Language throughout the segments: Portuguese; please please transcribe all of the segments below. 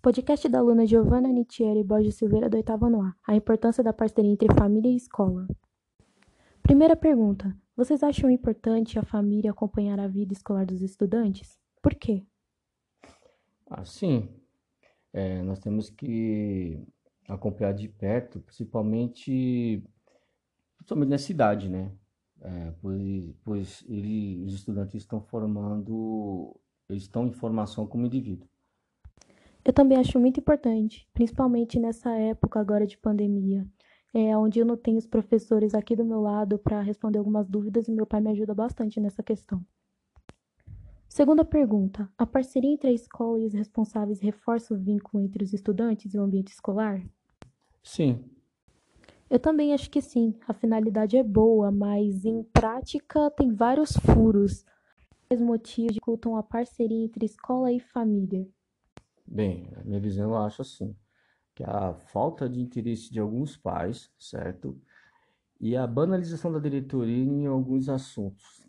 Podcast da aluna Giovanna Nitieri Borges Silveira do oitavo ano A. A importância da parceria entre família e escola. Primeira pergunta. Vocês acham importante a família acompanhar a vida escolar dos estudantes? Por quê? Ah, sim. É, nós temos que acompanhar de perto, principalmente, principalmente na cidade, né? É, pois pois ele, os estudantes estão formando, eles estão em formação como indivíduo. Eu também acho muito importante, principalmente nessa época agora de pandemia, é onde eu não tenho os professores aqui do meu lado para responder algumas dúvidas e meu pai me ajuda bastante nessa questão. Segunda pergunta: a parceria entre a escola e os responsáveis reforça o vínculo entre os estudantes e o ambiente escolar? Sim. Eu também acho que sim. A finalidade é boa, mas em prática tem vários furos. Quais motivos dificultam a parceria entre escola e família? Bem, a minha visão eu acho assim, que a falta de interesse de alguns pais, certo? E a banalização da diretoria em alguns assuntos.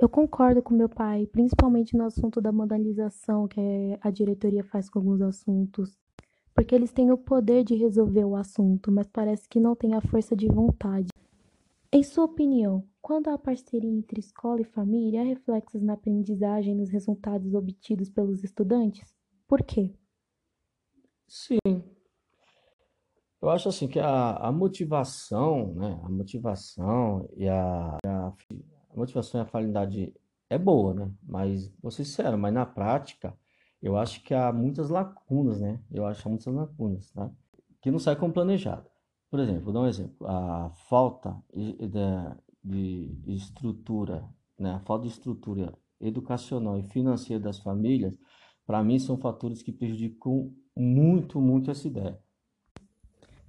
Eu concordo com meu pai, principalmente no assunto da banalização que a diretoria faz com alguns assuntos, porque eles têm o poder de resolver o assunto, mas parece que não têm a força de vontade. Em sua opinião, quando há parceria entre escola e família, há reflexos na aprendizagem e nos resultados obtidos pelos estudantes? Por quê? Sim. Eu acho assim que a, a motivação, né? A motivação e a, a, a motivação e a é boa, né? Mas, vou ser sincero, mas na prática, eu acho que há muitas lacunas, né? Eu acho que há muitas lacunas, tá? Que não sai como planejado. Por exemplo, vou dar um exemplo. A falta de, estrutura, né? A falta de estrutura educacional e financeira das famílias, para mim, são fatores que prejudicam muito, muito essa ideia.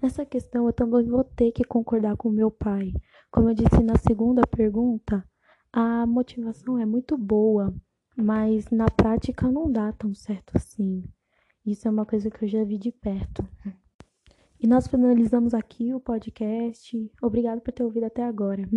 Nessa questão, eu também vou ter que concordar com meu pai. Como eu disse na segunda pergunta, a motivação é muito boa, mas na prática não dá tão certo assim. Isso é uma coisa que eu já vi de perto. E nós finalizamos aqui o podcast. Obrigado por ter ouvido até agora.